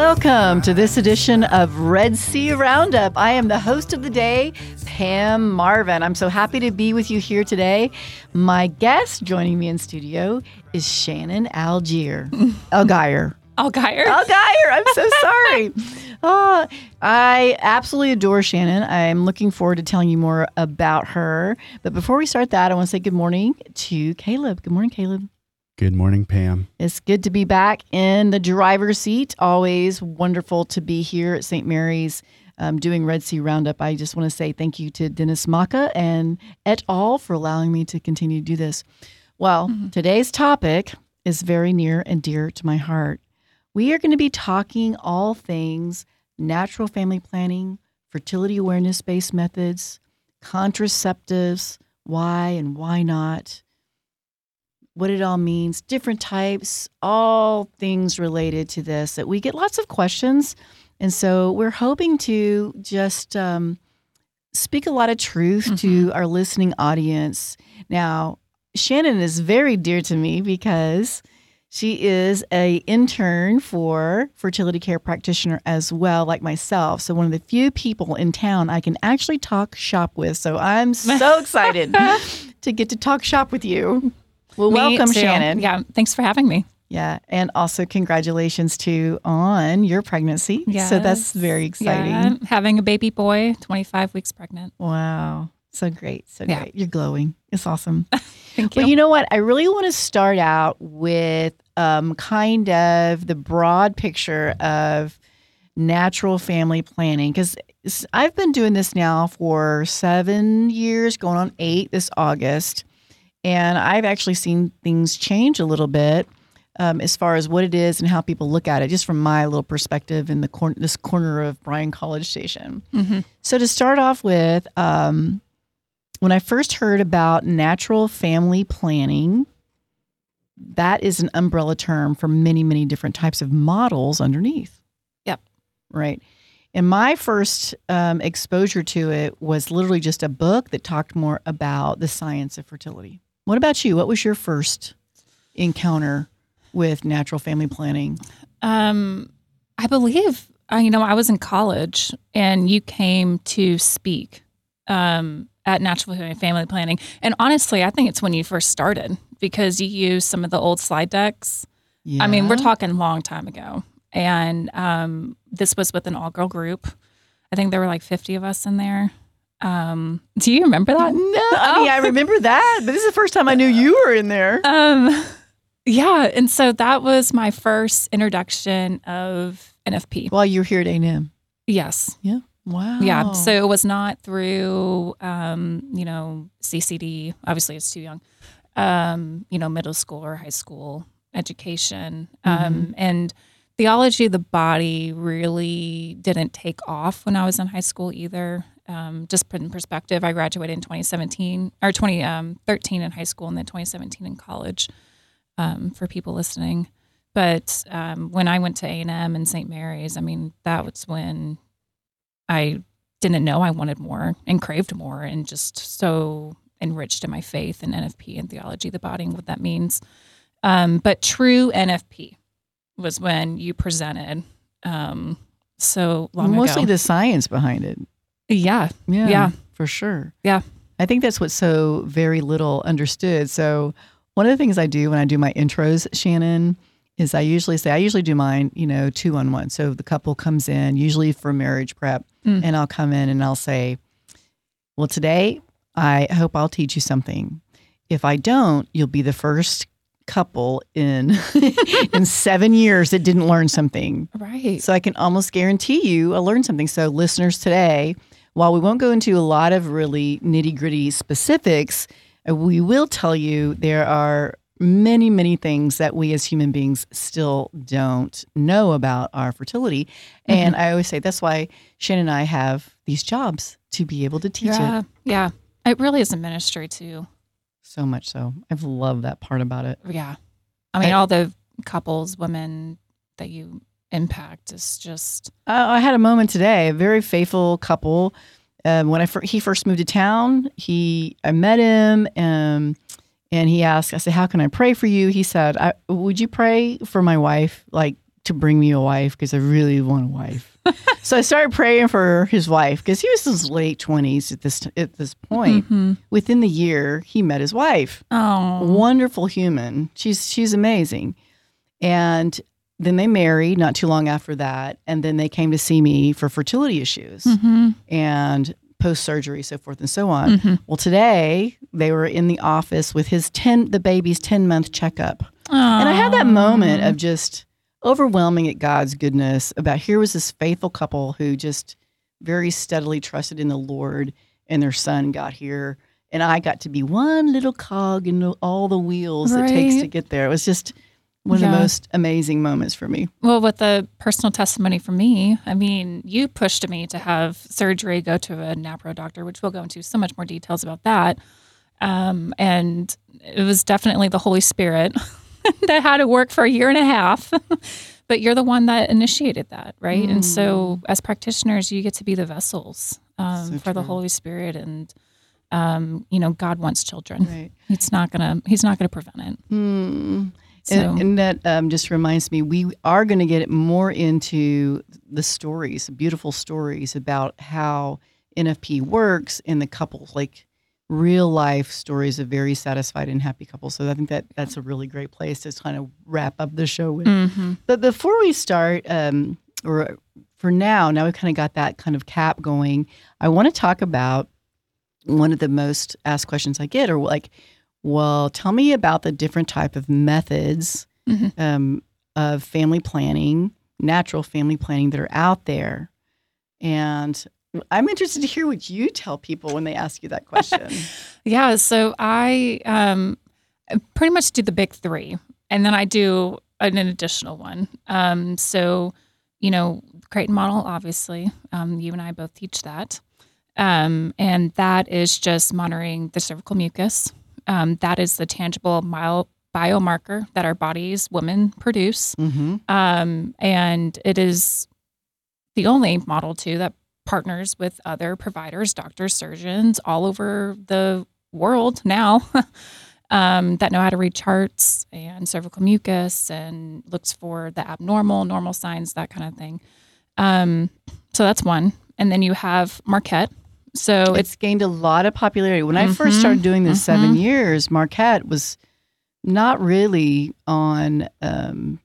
Welcome to this edition of Red Sea Roundup. I am the host of the day, Pam Marvin. I'm so happy to be with you here today. My guest joining me in studio is Shannon Algier. Algier. Algier. Algier. I'm so sorry. oh, I absolutely adore Shannon. I'm looking forward to telling you more about her. But before we start that, I want to say good morning to Caleb. Good morning, Caleb. Good morning, Pam. It's good to be back in the driver's seat. Always wonderful to be here at St. Mary's um, doing Red Sea Roundup. I just want to say thank you to Dennis Maka and et al. for allowing me to continue to do this. Well, mm-hmm. today's topic is very near and dear to my heart. We are going to be talking all things natural family planning, fertility awareness based methods, contraceptives, why and why not what it all means, different types, all things related to this that we get lots of questions. And so we're hoping to just um, speak a lot of truth mm-hmm. to our listening audience. Now, Shannon is very dear to me because she is a intern for fertility care practitioner as well, like myself. So one of the few people in town I can actually talk shop with. So I'm so excited to get to talk shop with you. Well, me welcome, too. Shannon. Yeah, thanks for having me. Yeah, and also congratulations too on your pregnancy. Yeah, so that's very exciting. Yeah, having a baby boy, 25 weeks pregnant. Wow. So great. So yeah. great. You're glowing. It's awesome. Thank you. Well, you know what? I really want to start out with um, kind of the broad picture of natural family planning because I've been doing this now for seven years, going on eight this August. And I've actually seen things change a little bit um, as far as what it is and how people look at it, just from my little perspective in the cor- this corner of Bryan College Station. Mm-hmm. So to start off with, um, when I first heard about natural family planning, that is an umbrella term for many, many different types of models underneath. Yep. Right. And my first um, exposure to it was literally just a book that talked more about the science of fertility. What about you? What was your first encounter with natural family planning? Um, I believe, uh, you know, I was in college and you came to speak um, at Natural Family Planning. And honestly, I think it's when you first started because you used some of the old slide decks. Yeah. I mean, we're talking long time ago. And um, this was with an all girl group. I think there were like 50 of us in there. Um, do you remember that? No, I mean I remember that, but this is the first time I knew you were in there. Um, yeah, and so that was my first introduction of NFP. While you were here at A&M. Yes. Yeah. Wow. Yeah. So it was not through, um, you know, CCD. Obviously, it's too young. Um, you know, middle school or high school education, mm-hmm. um, and theology of the body really didn't take off when I was in high school either um, just put in perspective, I graduated in 2017 or 2013 um, in high school and then 2017 in college. Um, for people listening, but um, when I went to A and M and St. Mary's, I mean that was when I didn't know I wanted more and craved more, and just so enriched in my faith and NFP and theology, the body, and what that means. Um, but true NFP was when you presented um, so long Mostly ago. the science behind it. Yeah. Yeah. Yeah. For sure. Yeah. I think that's what's so very little understood. So, one of the things I do when I do my intros, Shannon, is I usually say, I usually do mine, you know, two on one. So the couple comes in, usually for marriage prep, mm. and I'll come in and I'll say, Well, today I hope I'll teach you something. If I don't, you'll be the first couple in in seven years that didn't learn something. Right. So I can almost guarantee you I'll learn something. So listeners today, while we won't go into a lot of really nitty gritty specifics, uh, we will tell you there are many, many things that we as human beings still don't know about our fertility. Mm-hmm. And I always say that's why Shannon and I have these jobs to be able to teach yeah, it. Yeah. It really is a ministry too. So much so. I've loved that part about it. Yeah. I mean, I, all the couples, women that you impact is just. I had a moment today. A very faithful couple. Um, when I fir- he first moved to town, he I met him, and and he asked. I said, "How can I pray for you?" He said, "Would you pray for my wife, like to bring me a wife because I really want a wife. so I started praying for his wife because he was in his late twenties at this at this point. Mhm. Within the year, he met his wife. Oh. Wonderful human. She's she's amazing. And then they married not too long after that, and then they came to see me for fertility issues Mhm. and post surgery, so forth and so on. Mhm. Well, today they were in the office with his ten the baby's ten month checkup. And I had that moment of just overwhelming at God's goodness about here was this faithful couple who just very steadily trusted in the Lord and their son got here. And I got to be one little cog in all the wheels it takes to get there. It was just one of the most amazing moments for me. Well, with the personal testimony for me, I mean, you pushed me to have surgery, go to a NAPRO doctor, which we'll go into so much more details about that. Um, and it was definitely the Holy Spirit that had to work for a year and a half. but you're the one that initiated that, right? And so, as practitioners, you get to be the vessels um, So for the. Holy Spirit, and um, you know, God wants children. Right. He's not gonna. He's not gonna prevent it. Hmm. So, And, and that um, just reminds me, we are going to get more into the stories, beautiful stories about how NFP works in the couples, like real life stories of very satisfied and happy couples. So I think that that's a really great place to kind of wrap up the show with. Mhm. But before we start, um, or for now, now we've kind of got that kind of cap going. I want to talk about one of the most asked questions I get, or like, well, tell me about the different type of methods Mhm. um, of family planning, natural family planning that are out there. And I'm interested to hear what you tell people when they ask you that question. Yeah, so I um, pretty much do the big three, and then I do an, additional one. Um, so, you know, Creighton model, obviously, um, you and I both teach that, um, and that is just monitoring the cervical mucus. Um, that is the tangible mile biomarker that our bodies, women, produce, hmm um, and it is the only model too that partners with other providers, doctors, surgeons all over the world now um, that know how to read charts and cervical mucus and looks for the abnormal, normal signs, that kind of thing. Um, so that's one. And then you have Marquette. So it's gained a lot of popularity. When I first Mhm, started doing this seven mhm. years, Marquette was not really on um,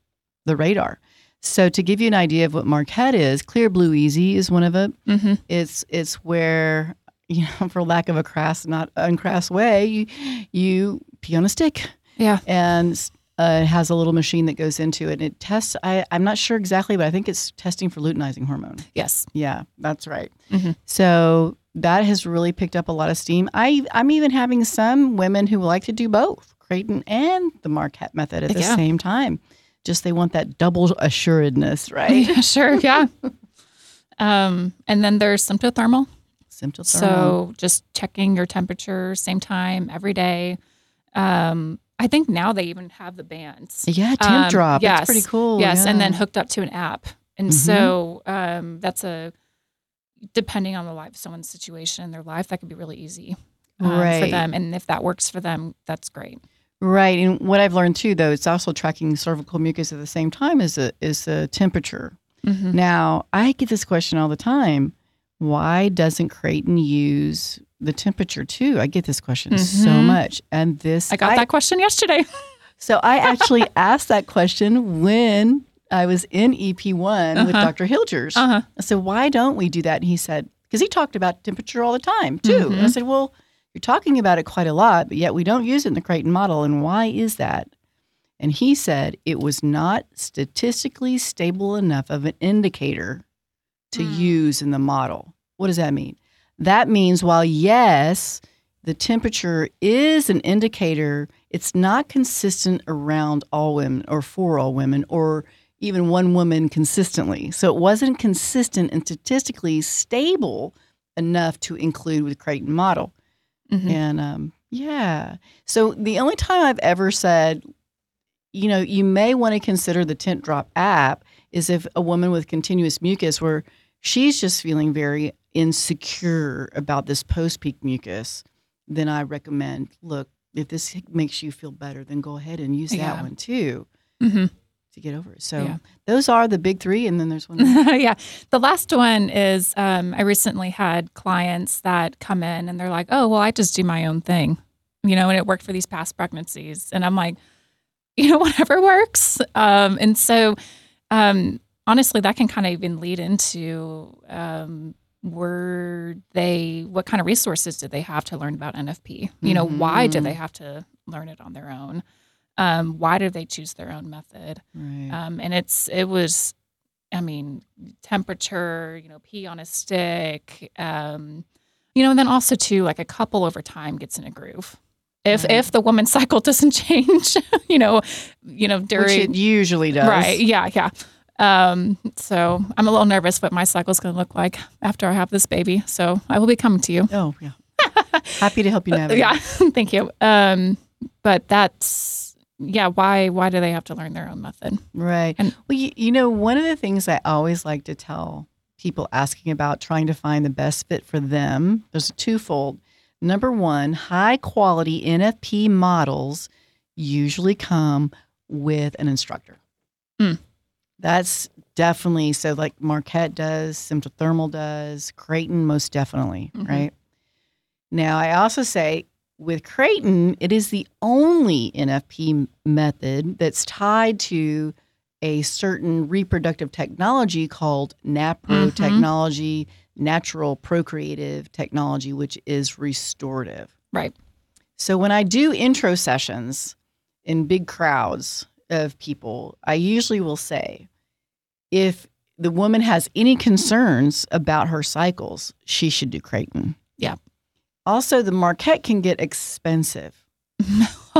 the radar. So to give you an idea of what Marquette is, Clearblue Easy is one of it. mhm, It's it's where you know, for lack of a crass, not uncrass way, you you pee on a stick, yeah. and uh, it has a little machine that goes into it. And it tests. I I'm not sure exactly, but I think it's testing for luteinizing hormone. Yes. Yeah, that's right. Mhm. So that has really picked up a lot of steam. I I'm even having some women who like to do both Creighton and the Marquette method at the Yeah. same time. Just they want that double assuredness, right? Yeah, sure. Yeah. um, and then there's symptothermal. symptothermal So just checking your temperature, same time every day. Um, I think now they even have the bands. yeah, temp Um, drop. yes, That's pretty cool. yes, and then hooked up to an app. And Mhm. so um, that's a depending on the life of someone's situation in their life, that could be really easy um, for them. And if that works for them, that's great. Right, and what I've learned too, though, it's also tracking cervical mucus at the same time as the is the temperature. Mhm. Now, I get this question all the time: Why doesn't Creighton use the temperature too? I get this question so Mhm. much, and this I got that question yesterday. So I actually asked that question when I was in EP one with Uh-huh. Dr. Hilgers. Uh huh. I said, "Why don't we do that?" And he said, "Because he talked about temperature all the time too." And I Mhm. said, "Well." You're talking about it quite a lot, but yet we don't use it in the Creighton model. And why is that? And he said it was not statistically stable enough of an indicator to Mm. use in the model. What does that mean? That means while, yes, the temperature is an indicator, it's not consistent around all women or for all women or even one woman consistently. So it wasn't consistent and statistically stable enough to include with Creighton model. Mhm. And um, yeah. So the only time I've ever said, you know, you may want to consider the Tempdrop app is if a woman with continuous mucus where she's just feeling very insecure about this post peak mucus, then I recommend look, if this makes you feel better, then go ahead and use Yeah. that one too. Mhm. to get over it. So Yeah. those are the big three, and then there's one. yeah. The last one is um, I recently had clients that come in and they're like, oh, well, I just do my own thing, you know, and it worked for these past pregnancies. And I'm like, you know, whatever works. Um, and so, um, honestly, that can kind of even lead into um, were they, what kind of resources did they have to learn about NFP? You know, why did Mhm. they have to learn it on their own? Um, why did they choose their own method? right. um, and it's it was i mean temperature you know pee on a stick um, you know and then also too like a couple over time gets in a groove if Right. if the woman's cycle doesn't change you know you know Which during it usually does. right yeah yeah um, so i'm a little nervous what my cycle is going to look like after i have this baby so i will be coming to you Oh yeah. Happy to help you navigate. yeah thank you um, but that's yeah why why do they have to learn their own method Right. And- well, you, you know, one of the things I always like to tell people asking about trying to find the best fit for them, there's twofold. Number one, high quality NFP models usually come with an instructor. Mm. That's definitely so, like Marquette does, Symptothermal does, Creighton most definitely, Mhm. right? Now, I also say with Creighton, it is the only NFP method that's tied to a certain reproductive technology called NAPRO Mhm. technology, natural procreative technology, which is restorative. Right. So when I do intro sessions in big crowds of people, I usually will say, if the woman has any concerns about her cycles, she should do Creighton. Yeah. Also, the Marquette can get expensive.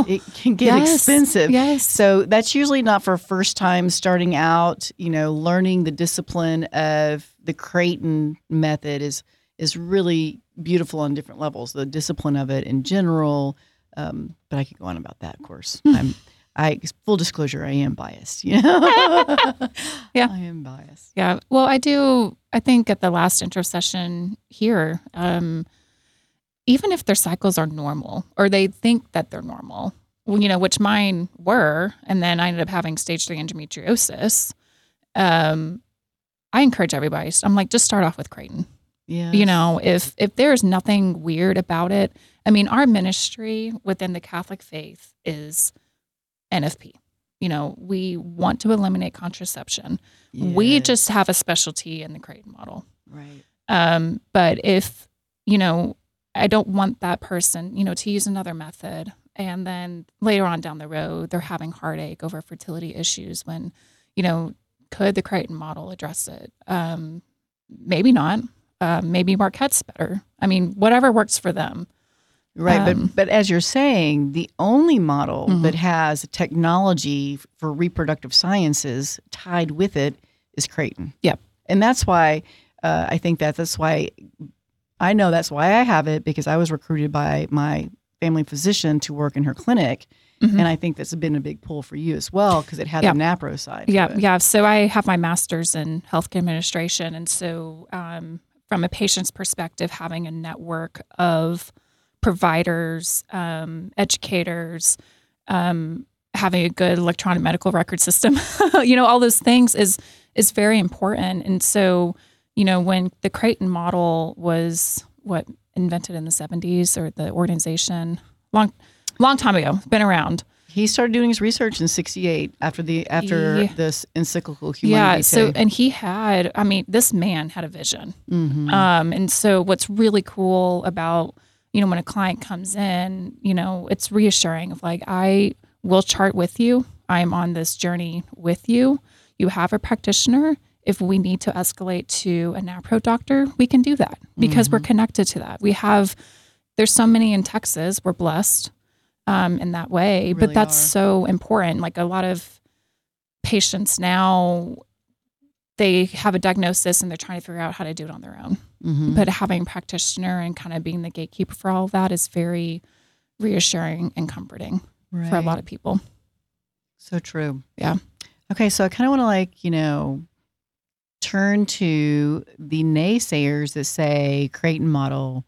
It can get Yes. expensive. yes So that's usually not for first time starting out, you know, learning the discipline of the Creighton method is is really beautiful on different levels. The discipline of it in general. Um, but I could go on about that, of course. I'm I full disclosure, I am biased. You know? Yeah. I am biased. Yeah. Well, I do. I think at the last intro session here, um, even if their cycles are normal or they think that they're normal, well, you know, which mine were, and then I ended up having stage three endometriosis. Um, I encourage everybody. I'm like, just start off with Creighton. Yeah. You know, if if there's nothing weird about it, I mean, our ministry within the Catholic faith is NFP. You know, we want to eliminate contraception. We just have a specialty in the Creighton model. right. Um, but if, you know, I don't want that person, you know, to use another method and then later on down the road they're having heartache over fertility issues when, you know, could the Creighton model address it? Um, maybe not. Uh, maybe Marquette's better. I mean, whatever works for them. Right, Um, but but as you're saying, the only model Mhm. that has technology for reproductive sciences tied with it is Creighton. Yep. and that's why uh, I think that that's why I know that's why I have it because I was recruited by my family physician to work in her clinic, Mhm. and I think that's been a big pull for you as well because it had Yeah. the NAPRO side. Yeah, yeah. So I have my master's in healthcare administration, and so um, from a patient's perspective, having a network of providers, um, educators, um, having a good electronic medical record system, you know, all those things is is very important. And so, you know, when the Creighton model was what invented in the '70s, or the organization long, long time ago, been around. He started doing his research in '68 after the after Yeah. this encyclical Humanae Yeah. So, and he had, I mean, this man had a vision. Mhm. Um, and so what's really cool about, you know, when a client comes in, you know, it's reassuring of like, I will chart with you. I'm on this journey with you. You have a practitioner. If we need to escalate to a NAPRO doctor, we can do that because we're connected to that. We have, there's so many in Texas. We're blessed um, in that way, but that's are. so important. Like a lot of patients now, they have a diagnosis and they're trying to figure out how to do it on their own Mhm. but having a practitioner and kind of being the gatekeeper for all of that is very reassuring and comforting for a lot of people. So true. Yeah. Okay, so I kind of want to like, you know, turn to the naysayers that say Creighton model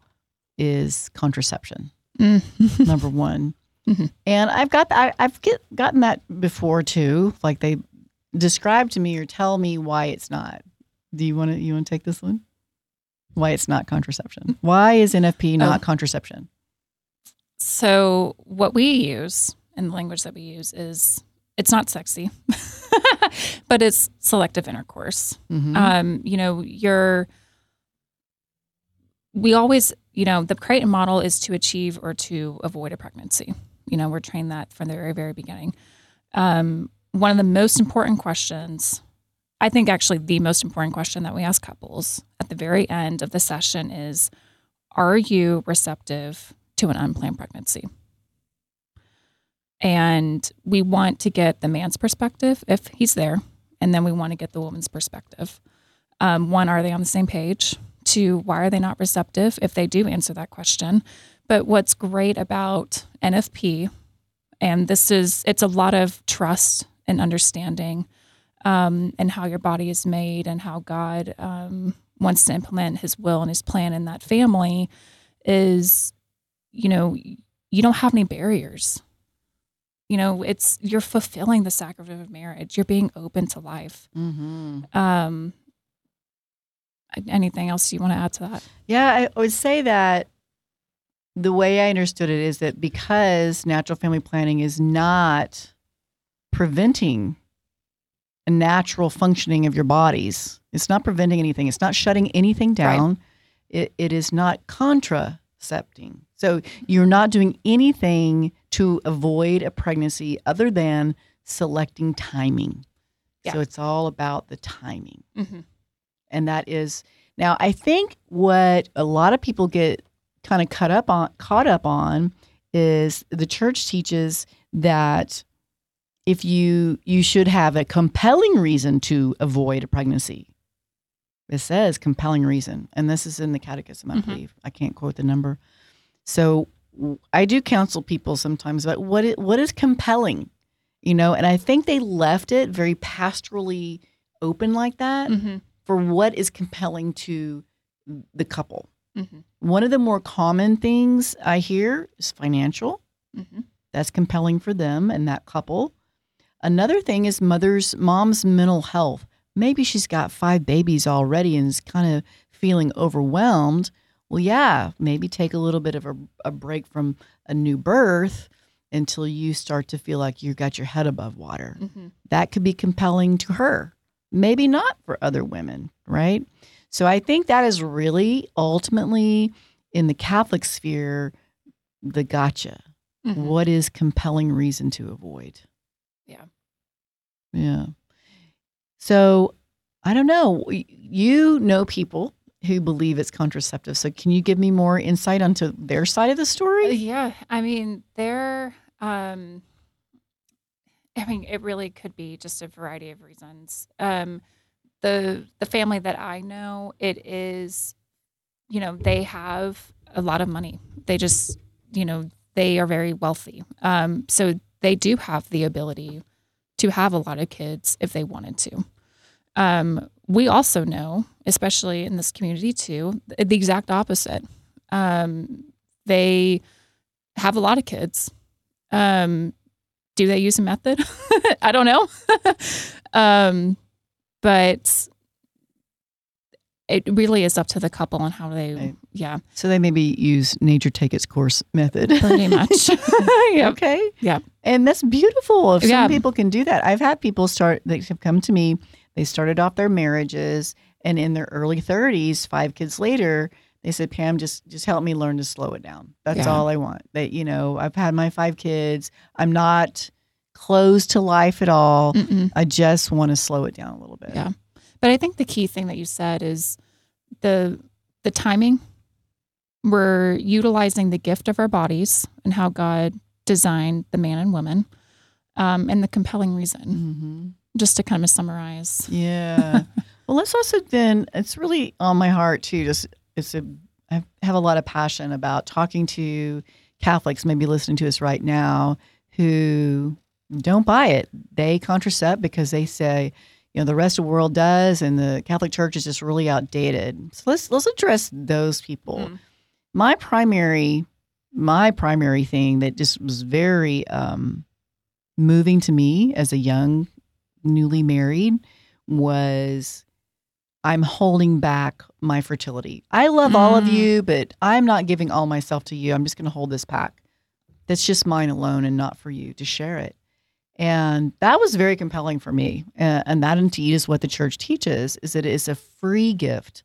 is contraception. Mm. Number one, Mhm. and I've got I, I've get, gotten that before too. Like they describe to me or tell me why it's not. Do you want to you want to take this one? Why it's not contraception? Why is NFP not Oh. contraception? So what we use and the language that we use is it's not sexy, but it's selective intercourse. Mhm. Um, you know, you're we always, you know, the Creighton model is to achieve or to avoid a pregnancy. You know, we're trained that from the very, very beginning. Um, one of the most important questions, I think actually the most important question that we ask couples at the very end of the session is Are you receptive to an unplanned pregnancy? And we want to get the man's perspective if he's there, and then we want to get the woman's perspective. Um, one, are they on the same page? Two, why are they not receptive if they do answer that question? But what's great about NFP, and this is, it's a lot of trust and understanding um, and how your body is made and how God um, wants to implement his will and his plan in that family is, you know, you don't have any barriers. You know, it's you're fulfilling the sacrament of marriage. You're being open to life. Mhm. Um, anything else you want to add to that? Yeah, I would say that the way I understood it is that because natural family planning is not preventing a natural functioning of your bodies, it's not preventing anything, it's not shutting anything down, it, it is not contracepting. So you're not doing anything to avoid a pregnancy other than selecting timing. So it's all about the timing Mm-hmm. and that is now i think what a lot of people get kind of caught up on caught up on is the church teaches that if you you should have a compelling reason to avoid a pregnancy it says compelling reason and this is in the catechism i Mhm. believe i can't quote the number so I do counsel people sometimes about what it, what is compelling you know and i think they left it very pastorally open like that Mm-hmm. for what is compelling to the couple. Mm-hmm. One of the more common things I hear is financial. Mm-hmm. That's compelling for them and that couple. Another thing is mother's mom's mental health. Maybe she's got five babies already and is kind of feeling overwhelmed. Well, yeah, maybe take a little bit of a, a break from a new birth until you start to feel like you've got your head above water Mm-hmm. that could be compelling to her. Maybe not for other women, right? So I think that is really ultimately in the Catholic sphere the gotcha. Mm-hmm. What is compelling reason to avoid? Yeah. Yeah. So I don't know. You know people who believe it's contraceptive. So can you give me more insight onto their side of the story? Yeah, I mean, there. Um, I mean, it really could be just a variety of reasons. Um, the the family that I know, it is, you know, they have a lot of money. They just, you know, they are very wealthy. Um, so they do have the ability to have a lot of kids if they wanted to. Um, we also know, especially in this community too, the exact opposite. Um, they have a lot of kids. Um, do they use a method? I don't know. um, but it really is up to the couple on how they, Right. yeah, So they maybe use nature take its course method. pretty much. yeah. Okay. Yeah. And that's beautiful if some people can do that. I've had people start, they have come to me, they started off their marriages and in their early 30s, five kids later, they said, Pam, just just help me learn to slow it down. That's Yeah. all I want. That, you know, I've had my five kids. I'm not closed to life at all. Mm-mm. I just want to slow it down a little bit. Yeah. But I think the key thing that you said is the the timing. We're utilizing the gift of our bodies and how God designed the man and woman, um, and the compelling reason. hmm Just to kind of summarize. Yeah. well, let's also then, it's really on my heart too. Just, it's a, I have a lot of passion about talking to Catholics, maybe listening to us right now, who don't buy it. They contracept because they say, you know, the rest of the world does, and the Catholic Church is just really outdated. So let's let's address those people. Mm. My primary, my primary thing that just was very um, moving to me as a young newly married was I'm holding back my fertility. I love all of Mm. you, but I'm not giving all myself to you. I'm just going to hold this pack. That's just mine alone and not for you to share it. And that was very compelling for me. And that indeed is what the church teaches is that it is a free gift,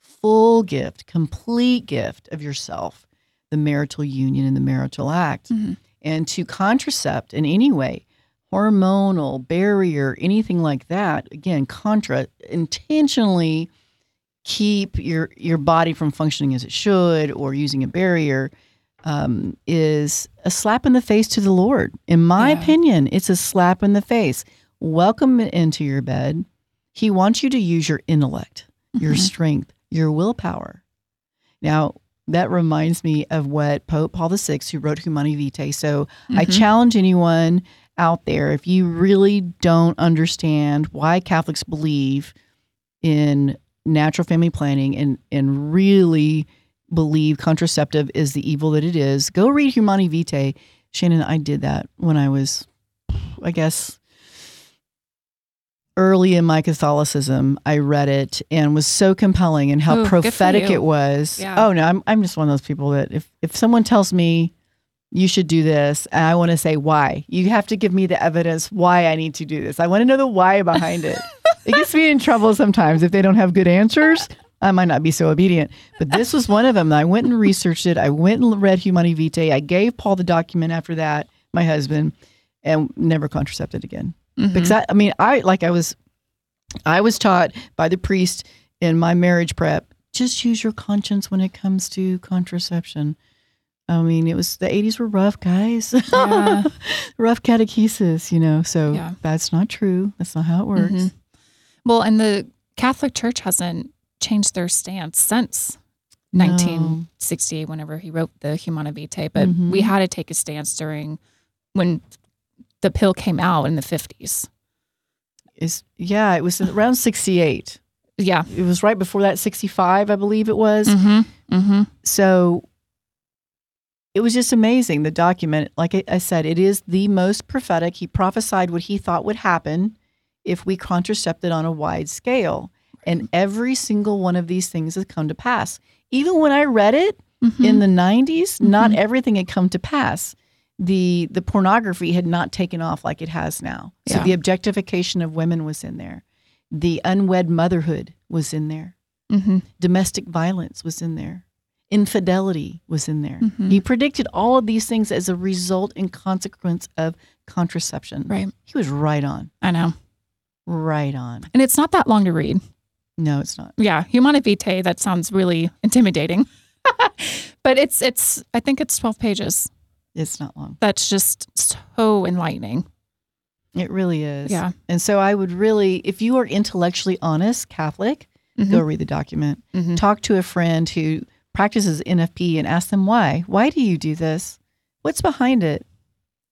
full gift, complete gift of yourself, the marital union and the marital act. Mhm. And to contracept in any way, hormonal, barrier, anything like that, again, contra intentionally keep your your body from functioning as it should or using a barrier um, is a slap in the face to the Lord. In my Yeah. opinion, it's a slap in the face. Welcome into your bed. He wants you to use your intellect, your Mhm. strength, your willpower. Now, that reminds me of what Pope Paul VI, who wrote Humanae Vitae. So I Mhm. challenge anyone out there if you really don't understand why Catholics believe in natural family planning and and really believe contraceptive is the evil that it is, go read Humanae Vitae. Shannon, I did that when I was, I guess, early in my Catholicism. I read it and was so compelling and how Ooh, prophetic it was. Yeah. Oh no, I'm I'm just one of those people that if if someone tells me you should do this, and I want to say why, you have to give me the evidence why I need to do this. I want to know the why behind it. it gets me in trouble sometimes if they don't have good answers. I might not be so obedient, but this was one of them. I went and researched it. I went and read Humanae Vitae. I gave Paul the document after that, my husband, and never contracepted again Mhm. because I, I mean I like I was I was taught by the priest in my marriage prep just use your conscience when it comes to contraception. I mean it was the 80s were rough guys. Yeah. rough catechesis, you know. So Yeah. that's not true. That's not how it works. Mhm. Well, and the Catholic Church hasn't changed their stance since No. 1968, whenever he wrote the Humanae Vitae. But Mhm. we had to take a stance during when the pill came out in the 50s. Is yeah, it was around 68. Yeah. It was right before that 65, I believe it was. Mm-hmm. Mm-hmm. So it was just amazing. The document, like I said, it is the most prophetic. He prophesied what he thought would happen if we contracepted on a wide scale. And every single one of these things has come to pass. Even when I read it Mm-hmm. in the 90s, not Mhm. everything had come to pass. The the pornography had not taken off like it has now. So Yeah. the objectification of women was in there. The unwed motherhood was in there mm-hmm. domestic violence was in there infidelity was in there Mhm. he predicted all of these things as a result and consequence of contraception Right. he was right on I know. right on And it's not that long to read. No it's not Yeah. Humanae Vitae, that sounds really intimidating. but it's, it's, I think it's 12 pages. it's not long That's just so enlightening. it really is Yeah. and so i would really if you are intellectually honest catholic Mhm. go read the document Mhm. talk to a friend who practices nfp and ask them why why do you do this what's behind it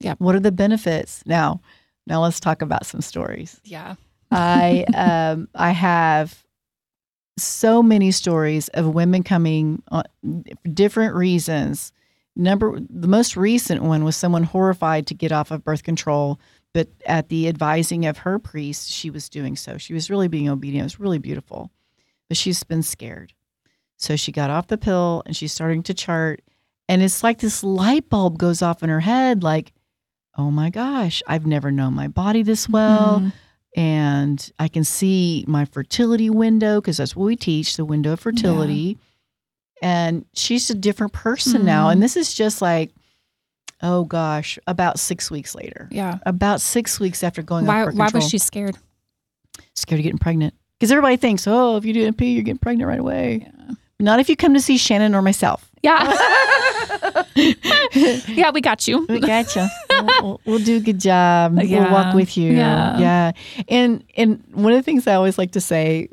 Yeah. what are the benefits now now let's talk about some stories Yeah. I um I have so many stories of women coming on different reasons. Number the most recent one was someone horrified to get off of birth control, but at the advising of her priest, she was doing so. She was really being obedient. It was really beautiful. But she's been scared. So she got off the pill and she's starting to chart. And it's like this light bulb goes off in her head like, oh my gosh, I've never known my body this well Mhm. And I can see my fertility window because that's what we teach the window of fertility. And she's a different person now. Mhm. And this is just like, oh gosh, about six weeks later. Yeah. About six weeks after going Why, why was she scared? scared of getting pregnant? Because everybody thinks, oh, if you do NP, you're getting pregnant right away. Yeah. Not if you come to see Shannon or myself. Yeah. yeah, we got you. We got we'll, we'll, we'll do a good job. We'll walk with you. Yeah. Yeah. And and one of the things I always like to say,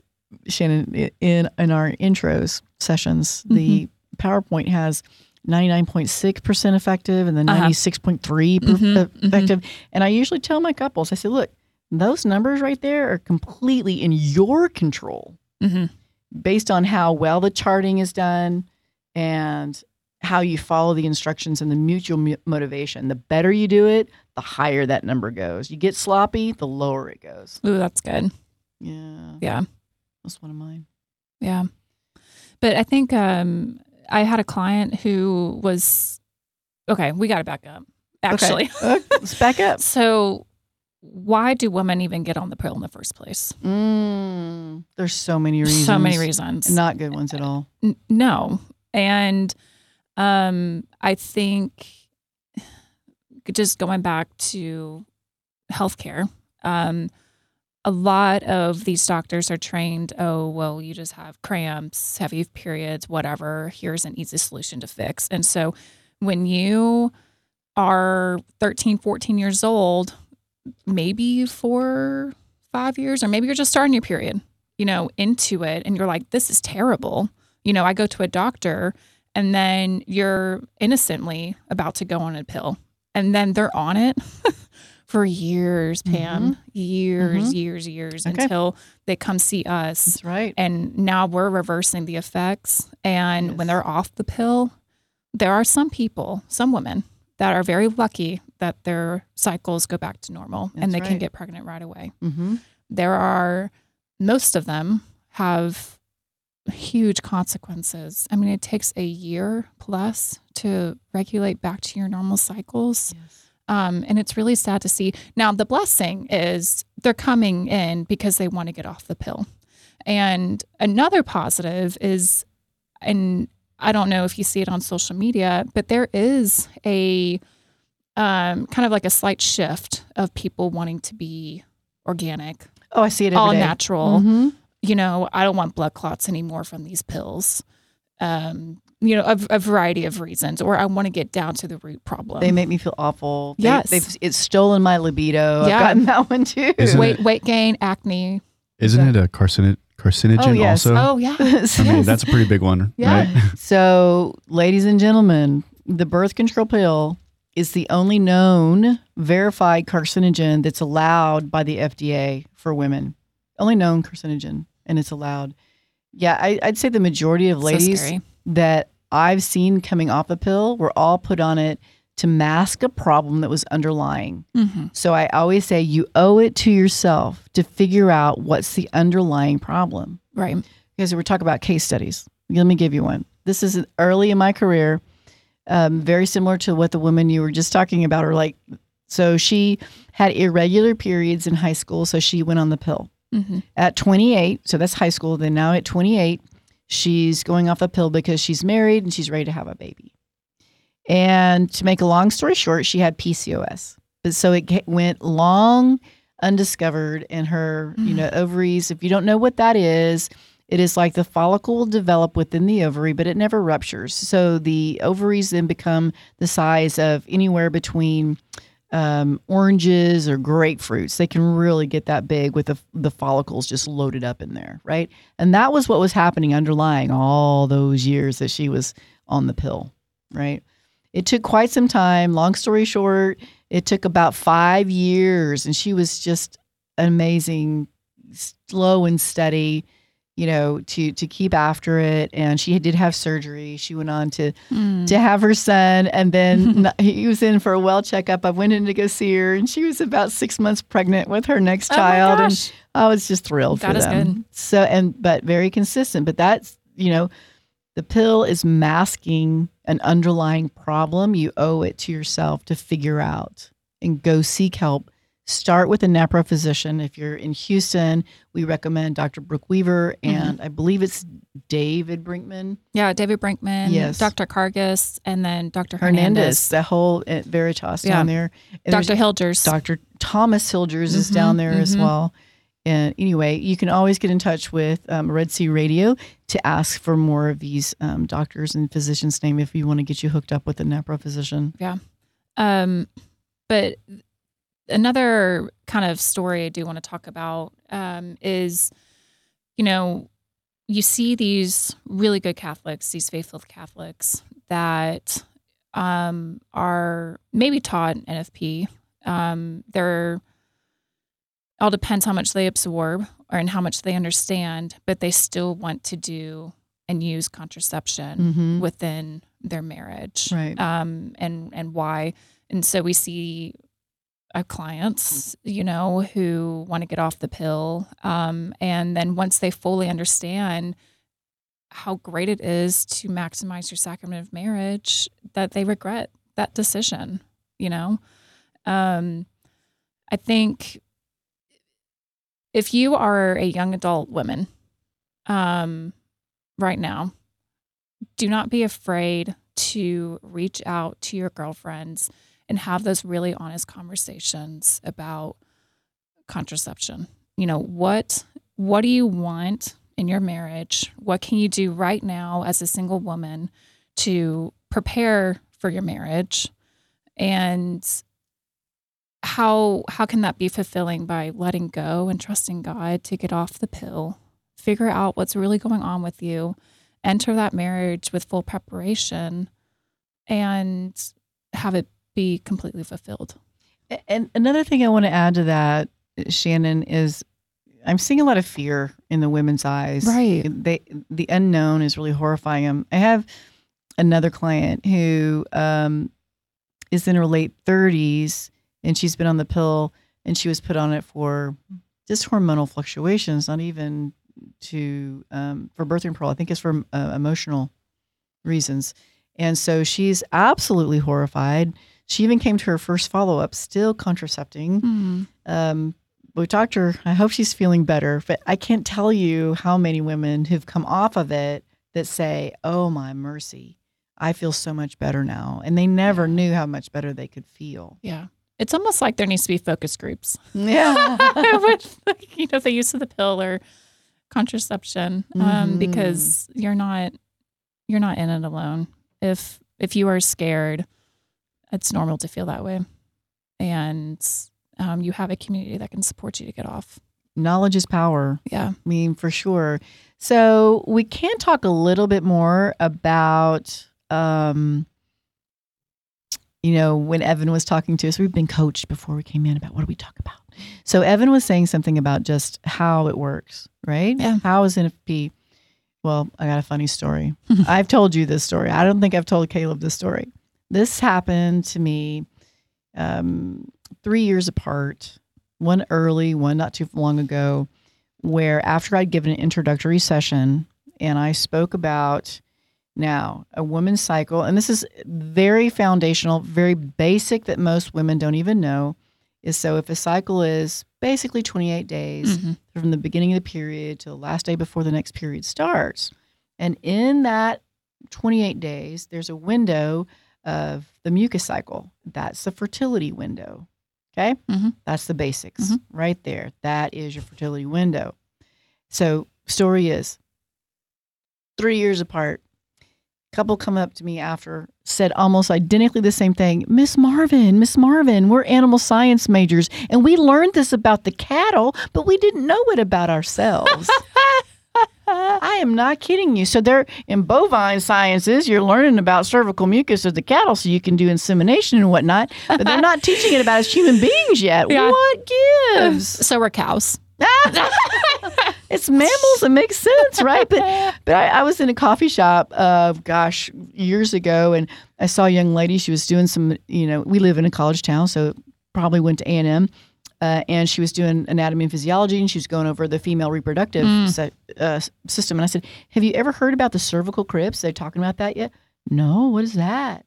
Shannon, in in our intros sessions, the Mm-hmm. PowerPoint has. 99.6% effective and then Uh-huh. 96.3 per- Mhm, uh, mhm. effective. And I usually tell my couples, I say, look, those numbers right there are completely in your control hmm based on how well the charting is done and how you follow the instructions and the mutual mu- motivation. The better you do it, the higher that number goes. You get sloppy, the lower it goes. Ooh, that's good. Yeah, Yeah. that's one of mine. Yeah. But I think um, I had a client who was okay, we got to back up. Actually. Okay. Uh, let's back up. So, why do women even get on the pill in the first place? Mm, there's so many reasons. So many reasons. Not good ones at all. N- no. And um, I think just going back to healthcare, um, a lot of these doctors are trained, oh, well, you just have cramps, heavy periods, whatever. Here's an easy solution to fix. And so when you are 13, 14 years old, maybe for five years, or maybe you're just starting your period, you know, into it, and you're like, this is terrible. You know, I go to a doctor, and then you're innocently about to go on a pill, and then they're on it for years, Pam, years, years, years, Okay. until they come see us. That's right. And now we're reversing the effects. And when they're off the pill, there are some people, some women, that are very lucky that their cycles go back to normal That's and they can get pregnant right away. Mm-hmm. There are, most of them have huge consequences. I mean, it takes a year plus to regulate back to your normal cycles. Yes. Um, and it's really sad to see. Now, the blessing is they're coming in because they want to get off the pill. And another positive is, and I don't know if you see it on social media, but there is a um, kind of like a slight shift of people wanting to be organic, Oh, I see it all day. natural. Mhm. You know, I don't want blood clots anymore from these pills. Um, you know, a, a variety of reasons, or I want to get down to the root problem. They make me feel awful. They, Yes. they've it's stolen my libido. Yeah. I've gotten that one too. Isn't weight weight gain, acne. Isn't it a carcino- carcinogen Oh, yes. also? Oh yeah. I mean, that's a pretty big one, Yeah. right? So, ladies and gentlemen, the birth control pill is the only known verified carcinogen that's allowed by the FDA for women. Only known carcinogen, and it's allowed. Yeah, I, I'd say the majority of ladies scary. that I've seen coming off the pill were all put on it to mask a problem that was underlying. Mhm. So I always say you owe it to yourself to figure out what's the underlying problem Right. because we're talking about case studies. Let me give you one. This is early in my career, um, very similar to what the woman you were just talking about. Or like, so she had irregular periods in high school, so she went on the pill hmm at 28. So that's high school. Then now at 28, she's going off the pill because she's married and she's ready to have a baby. And to make a long story short, she had PCOS. But so it went long undiscovered in her, you know, ovaries. If you don't know what that is, it is like the follicle will develop within the ovary, but it never ruptures. So the ovaries then become the size of anywhere between um, oranges or grapefruits. They can really get that big with the, the follicles just loaded up in there, right? And that was what was happening underlying all those years that she was on the pill, right? It took quite some time. Long story short, it took about five years, and she was just amazing, slow and steady, you know, to to keep after it. And she did have surgery. She went on to Mm. to have her son, and then he was in for a well checkup. I went in to go see her, and she was about six months pregnant with her next Oh child, and. I was just thrilled That for is them. good. So and but very consistent. But that's you know, the pill is masking an underlying problem. You owe it to yourself to figure out and go seek help. Start with a NAPRO physician. If you're in Houston, we recommend Dr. Brooke Weaver Mm-hmm. and I believe it's David Brinkman Yeah, David Brinkman, Yes. Dr. Cargus, and then Dr. Hernandez, Hernandez, the whole Veritas Yeah. down there. And Dr. Hilgers. Dr. Thomas Hilgers is Mhm, down there as mhm. well. And anyway, you can always get in touch with um, Red Sea Radio to ask for more of these um, doctors and physicians' name if you want to get you hooked up with a NAPRO physician. Yeah. Um, but another kind of story I do want to talk about um, is, you know, you see these really good Catholics, these faithful Catholics that um, are maybe taught NFP. Um, they're all depends how much they absorb or and how much they understand, but they still want to do and use contraception Mm-hmm. within their marriage, Right. Um, and and why. And so we see our clients, you know, who want to get off the pill, um, and then once they fully understand how great it is to maximize your sacrament of marriage, that they regret that decision. You know, um, I think if you are a young adult woman um, right now, do not be afraid to reach out to your girlfriends and have those really honest conversations about contraception. You know, what what do you want in your marriage? What can you do right now as a single woman to prepare for your marriage? And how how can that be fulfilling by letting go and trusting God to get off the pill, figure out what's really going on with you, enter that marriage with full preparation and have it be completely fulfilled. And another thing I want to add to that, Shannon, is I'm seeing a lot of fear in the women's eyes. Right. They the unknown is really horrifying them. I have another client who um, is in her late 30s and she's been on the pill and she was put on it for just hormonal fluctuations, not even to um, for birth control. I think it's for uh, emotional reasons. And so she's absolutely horrified. She even came to her first follow up, still contracepting. Um, we talked to her. I hope she's feeling better, but I can't tell you how many women who've come off of it that say, "Oh my mercy, I feel so much better now," and they never knew how much better they could feel. Yeah. It's almost like there needs to be focus groups Yeah, with you know the use of the pill or contraception um, Mhm. because you're not you're not in it alone. If if you are scared, it's normal to feel that way, and um, you have a community that can support you to get off. knowledge is power. Yeah. I mean, for sure. So we can talk a little bit more about, um, you know, when Evan was talking to us, we've been coached before we came in about what do we talk about. So Evan was saying something about just how it works, right? Yeah. How is NFP? Well, I got a funny story. I've told you this story. I don't think I've told Caleb this story. This happened to me um, three years apart, one early, one not too long ago, where after I'd given an introductory session and I spoke about now a woman's cycle, and this is very foundational, very basic that most women don't even know, is so if a cycle is basically 28 days Mhm. from the beginning of the period to the last day before the next period starts. And in that 28 days, there's a window of the mucus cycle. That's the fertility window. Okay. Mhm. That's the basics Mhm. right there. That is your fertility window. So, story is three years apart. Couple come up to me after said almost identically the same thing. Miss Marvin, Miss Marvin, we're animal science majors and we learned this about the cattle, but we didn't know it about ourselves. I am not kidding you. So they're in bovine sciences, you're learning about cervical mucus of the cattle so you can do insemination and whatnot, but they're not teaching it about us human beings yet. Yeah. What gives? So are cows. it's mammals. It makes sense, right? But but I, I was in a coffee shop, uh, gosh, years ago, and I saw a young lady. She was doing some, you know, we live in a college town, so probably went to A and M, uh, and she was doing anatomy and physiology, and she was going over the female reproductive se- uh, system. And I said, "Have you ever heard about the cervical crypts? Are talking about that yet?" No. What is that?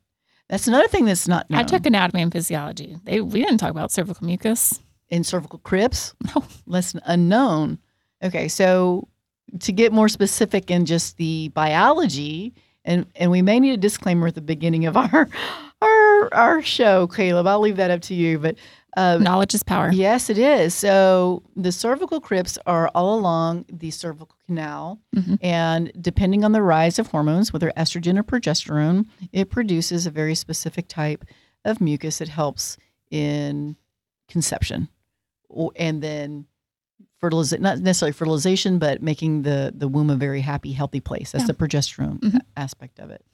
That's another thing that's not known. I took anatomy and physiology. They we didn't talk about cervical mucus. in cervical crypts? No. Less unknown. Okay, so to get more specific in just the biology, and and we may need a disclaimer at the beginning of our our our show, Caleb. I'll leave that up to you, but uh, Knowledge is power. yes, it is. So the cervical crypts are all along the cervical canal, Mhm. and depending on the rise of hormones, whether estrogen or progesterone, it produces a very specific type of mucus that helps in conception, and then fertilization. Not necessarily fertilization, but making the the womb a very happy, healthy place. That's Yeah. the progesterone Mhm. aspect of it.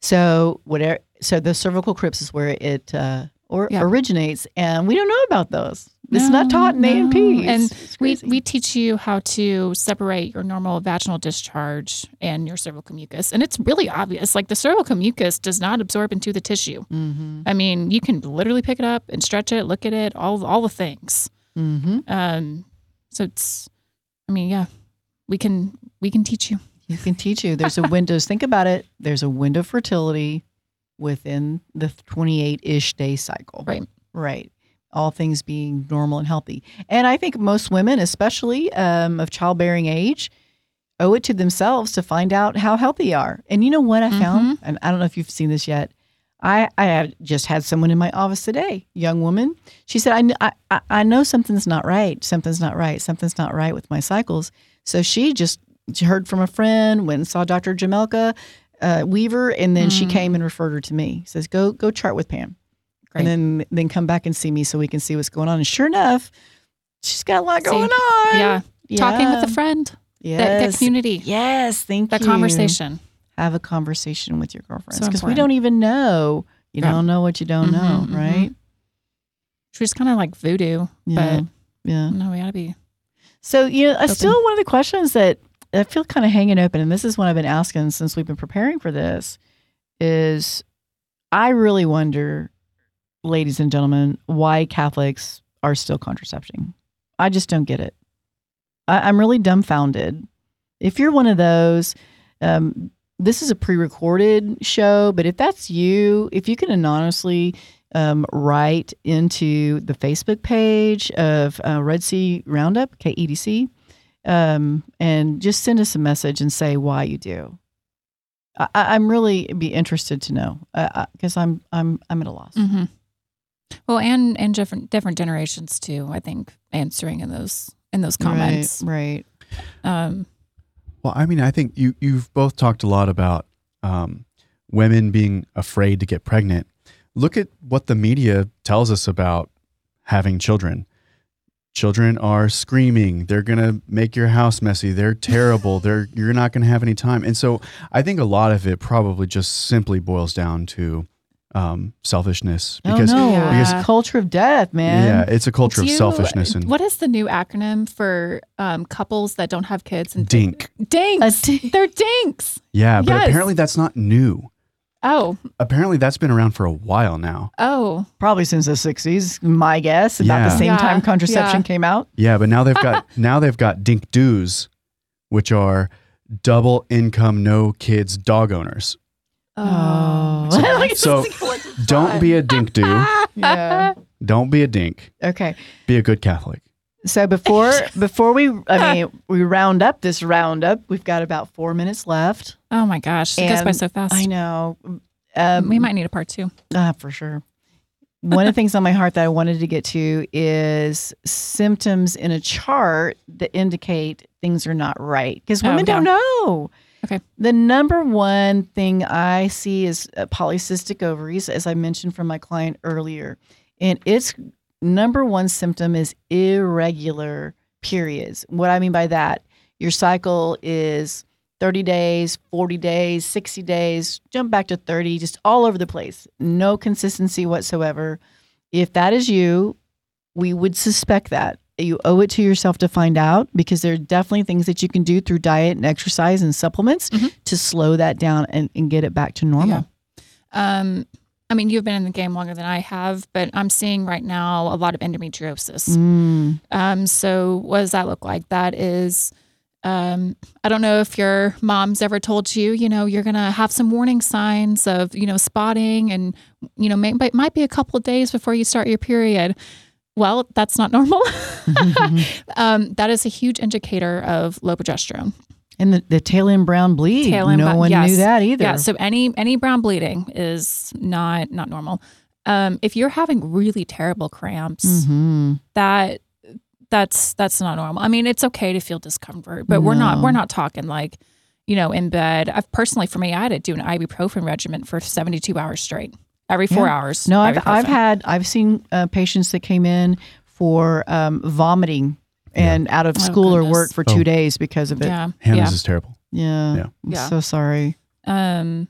so whatever. So the cervical crypts is where it uh, or Yeah. originates, and we don't know about those. It's not taught in A and P. And we, we teach you how to separate your normal vaginal discharge and your cervical mucus. And it's really obvious. Like the cervical mucus does not absorb into the tissue. Mhm. I mean, you can literally pick it up and stretch it, look at it, all all the things. Mhm. Um, so it's, I mean, yeah, we can we can teach you. You can teach you. There's a windows. Think about it. There's a window of fertility within the 28 ish day cycle. Right. Right. All things being normal and healthy. And I think most women, especially um, of childbearing age, owe it to themselves to find out how healthy they are. And you know what I found? And I don't know if you've seen this yet. I, I had just had someone in my office today, young woman. She said, I, I, I- I know something's not right. Something's not right. Something's not right with my cycles. So she just heard from a friend, went and saw Dr. Jamelka uh, Weaver, and then she Mm. came and referred her to me. Says, go go chart with Pam Great. and then then come back and see me so we can see what's going on. And sure enough, she's got a lot See, going on. Yeah, talking with a friend, Yes. that community, Yes, thank that you. conversation. Have a conversation with your girlfriends So because we don't even know. You Yeah. don't know what you don't know, Mhm, mhm. right? She's kind of like voodoo, Yeah, but yeah. no, we gotta be. So you know, I still one of the questions that I feel kind of hanging open, and this is what I've been asking since we've been preparing for this, is I really wonder, ladies and gentlemen, why Catholics are still contracepting. I just don't get it. I, I'm really dumbfounded. If you're one of those, um, this is a pre-recorded show, but if that's you, if you can anonymously um, write into the Facebook page of uh, Red Sea Roundup, KEDC, um, and just send us a message and say why you do. I, I- I'm really be interested to know because I'm I'm I'm at a loss. hmm Well, and and different different generations too. I think answering in those in those comments. right? Um, Well, I mean, I think you you've both talked a lot about um, women being afraid to get pregnant. Look at what the media tells us about having children. Children are screaming. They're gonna make your house messy. They're terrible. They're you're not gonna have any time. And so I think a lot of it probably just simply boils down to um, selfishness because oh no, Yeah. it's culture of death, man. yeah, it's a culture do of you- selfishness and what is the new acronym for um, couples that don't have kids? And dink. dinks. A d- They're dinks. Yeah, but Yes. apparently that's not new. Oh, Apparently that's been around for a while now. oh, Probably since the '60s, my guess. About Yeah. the same Yeah, time contraception yeah. came out. Yeah, but now they've got now they've got dink doos, which are double income no kids dog owners. oh. So don't be a dink do. yeah. Don't be a dink. Okay. Be a good Catholic. So before before we I mean we round up this roundup, we've got about four minutes left. Oh my gosh, it goes by so fast. I know. Um, we might need a part two. Ah, for sure. One of the things on my heart that I wanted to get to is symptoms in a chart that indicate things are not right because Oh, women don't know. Okay. The number one thing I see is uh, polycystic ovaries, as I mentioned from my client earlier. And its number one symptom is irregular periods. What I mean by that, your cycle is 30 days, 40 days, 60 days, jump back to 30, just all over the place. No consistency whatsoever. If that is you, we would suspect that. You owe it to yourself to find out because there are definitely things that you can do through diet and exercise and supplements Mhm. to slow that down and, and get it back to normal. Um, I mean, you've been in the game longer than I have, but I'm seeing right now a lot of endometriosis. Mm. Um, so what does that look like? That is, um, I don't know if your mom's ever told you, you know, you're gonna have some warning signs of, you know, spotting, and you know, may, it might be a couple of days before you start your period. Well, that's not normal. um, that is a huge indicator of low progesterone. And the, the tail end brown bleed. Tail end no brown- one yes. knew that either. Yeah. So any any brown bleeding is not not normal. Um, if you're having really terrible cramps, Mhm. that that's that's not normal. I mean, it's okay to feel discomfort, but we're not we're not talking like, you know, in bed. I've personally for me, I had to do an ibuprofen regimen for 72 hours straight, every four Yeah. hours. No, I've, I've had, I've seen uh, patients that came in for um, vomiting and out of Oh, school or work for two Oh. days because of it. yeah, Hannah's yeah. is terrible. Yeah. Yeah. I'm Yeah. so sorry. Um,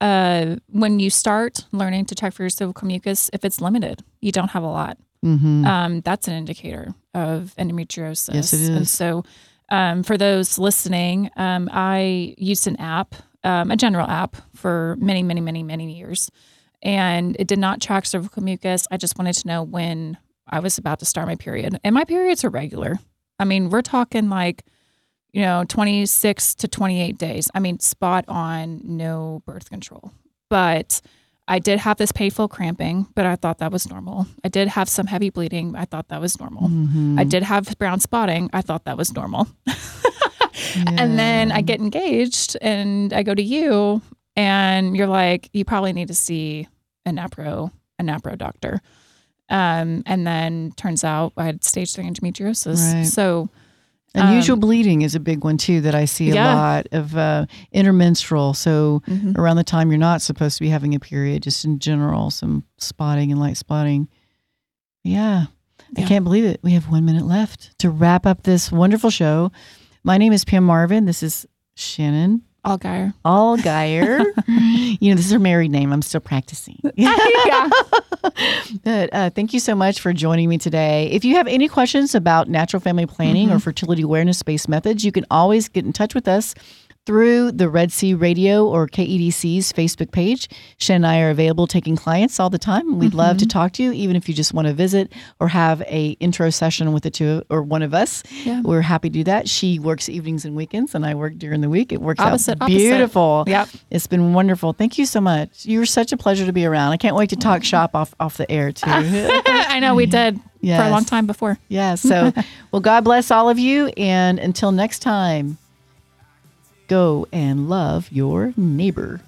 uh, when you start learning to check for your cervical mucus, if it's limited, you don't have a lot. Mm-hmm. um, that's an indicator of endometriosis. Yes, it And so, um, for those listening, um, I used an app, um, a general app, for many, many, many, many years, and it did not track cervical mucus. I just wanted to know when I was about to start my period, and my periods are regular. I mean, we're talking like, you know, twenty six to twenty eight days. I mean, spot on, no birth control, but. I did have this painful cramping, but I thought that was normal. I did have some heavy bleeding. I thought that was normal. Mm-hmm. I did have brown spotting. I thought that was normal. And then I get engaged and I go to you and you're like, you probably need to see a napro, a napro doctor. Um, and then turns out I had stage three endometriosis. Right. So Unusual um, bleeding is a big one too that I see a Yeah. lot of uh, intermenstrual. So mhm. around the time you're not supposed to be having a period, just in general, some spotting and light spotting. Yeah, I can't believe it. We have one minute left to wrap up this wonderful show. My name is Pam Marvin. This is Shannon Allgeyer. Allgeyer. you know, this is her married name. I'm still practicing. yeah. But uh, thank you so much for joining me today. If you have any questions about natural family planning or fertility awareness based methods, you can always get in touch with us through the Red Sea Radio or KEDC's Facebook page. Shen and I are available taking clients all the time. We'd love to mm-hmm. talk to you, even if you just want to visit or have a intro session with the two or one of us. Yeah. We're happy to do that. She works evenings and weekends, and I work during the week. It works Opposite, out opposite. beautiful. Yep. It's been wonderful. Thank you so much. You were such a pleasure to be around. I can't wait to talk shop off off the air too. I know we did for a long time before. yeah. So, well, God bless all of you, and until next time, go and love your neighbor.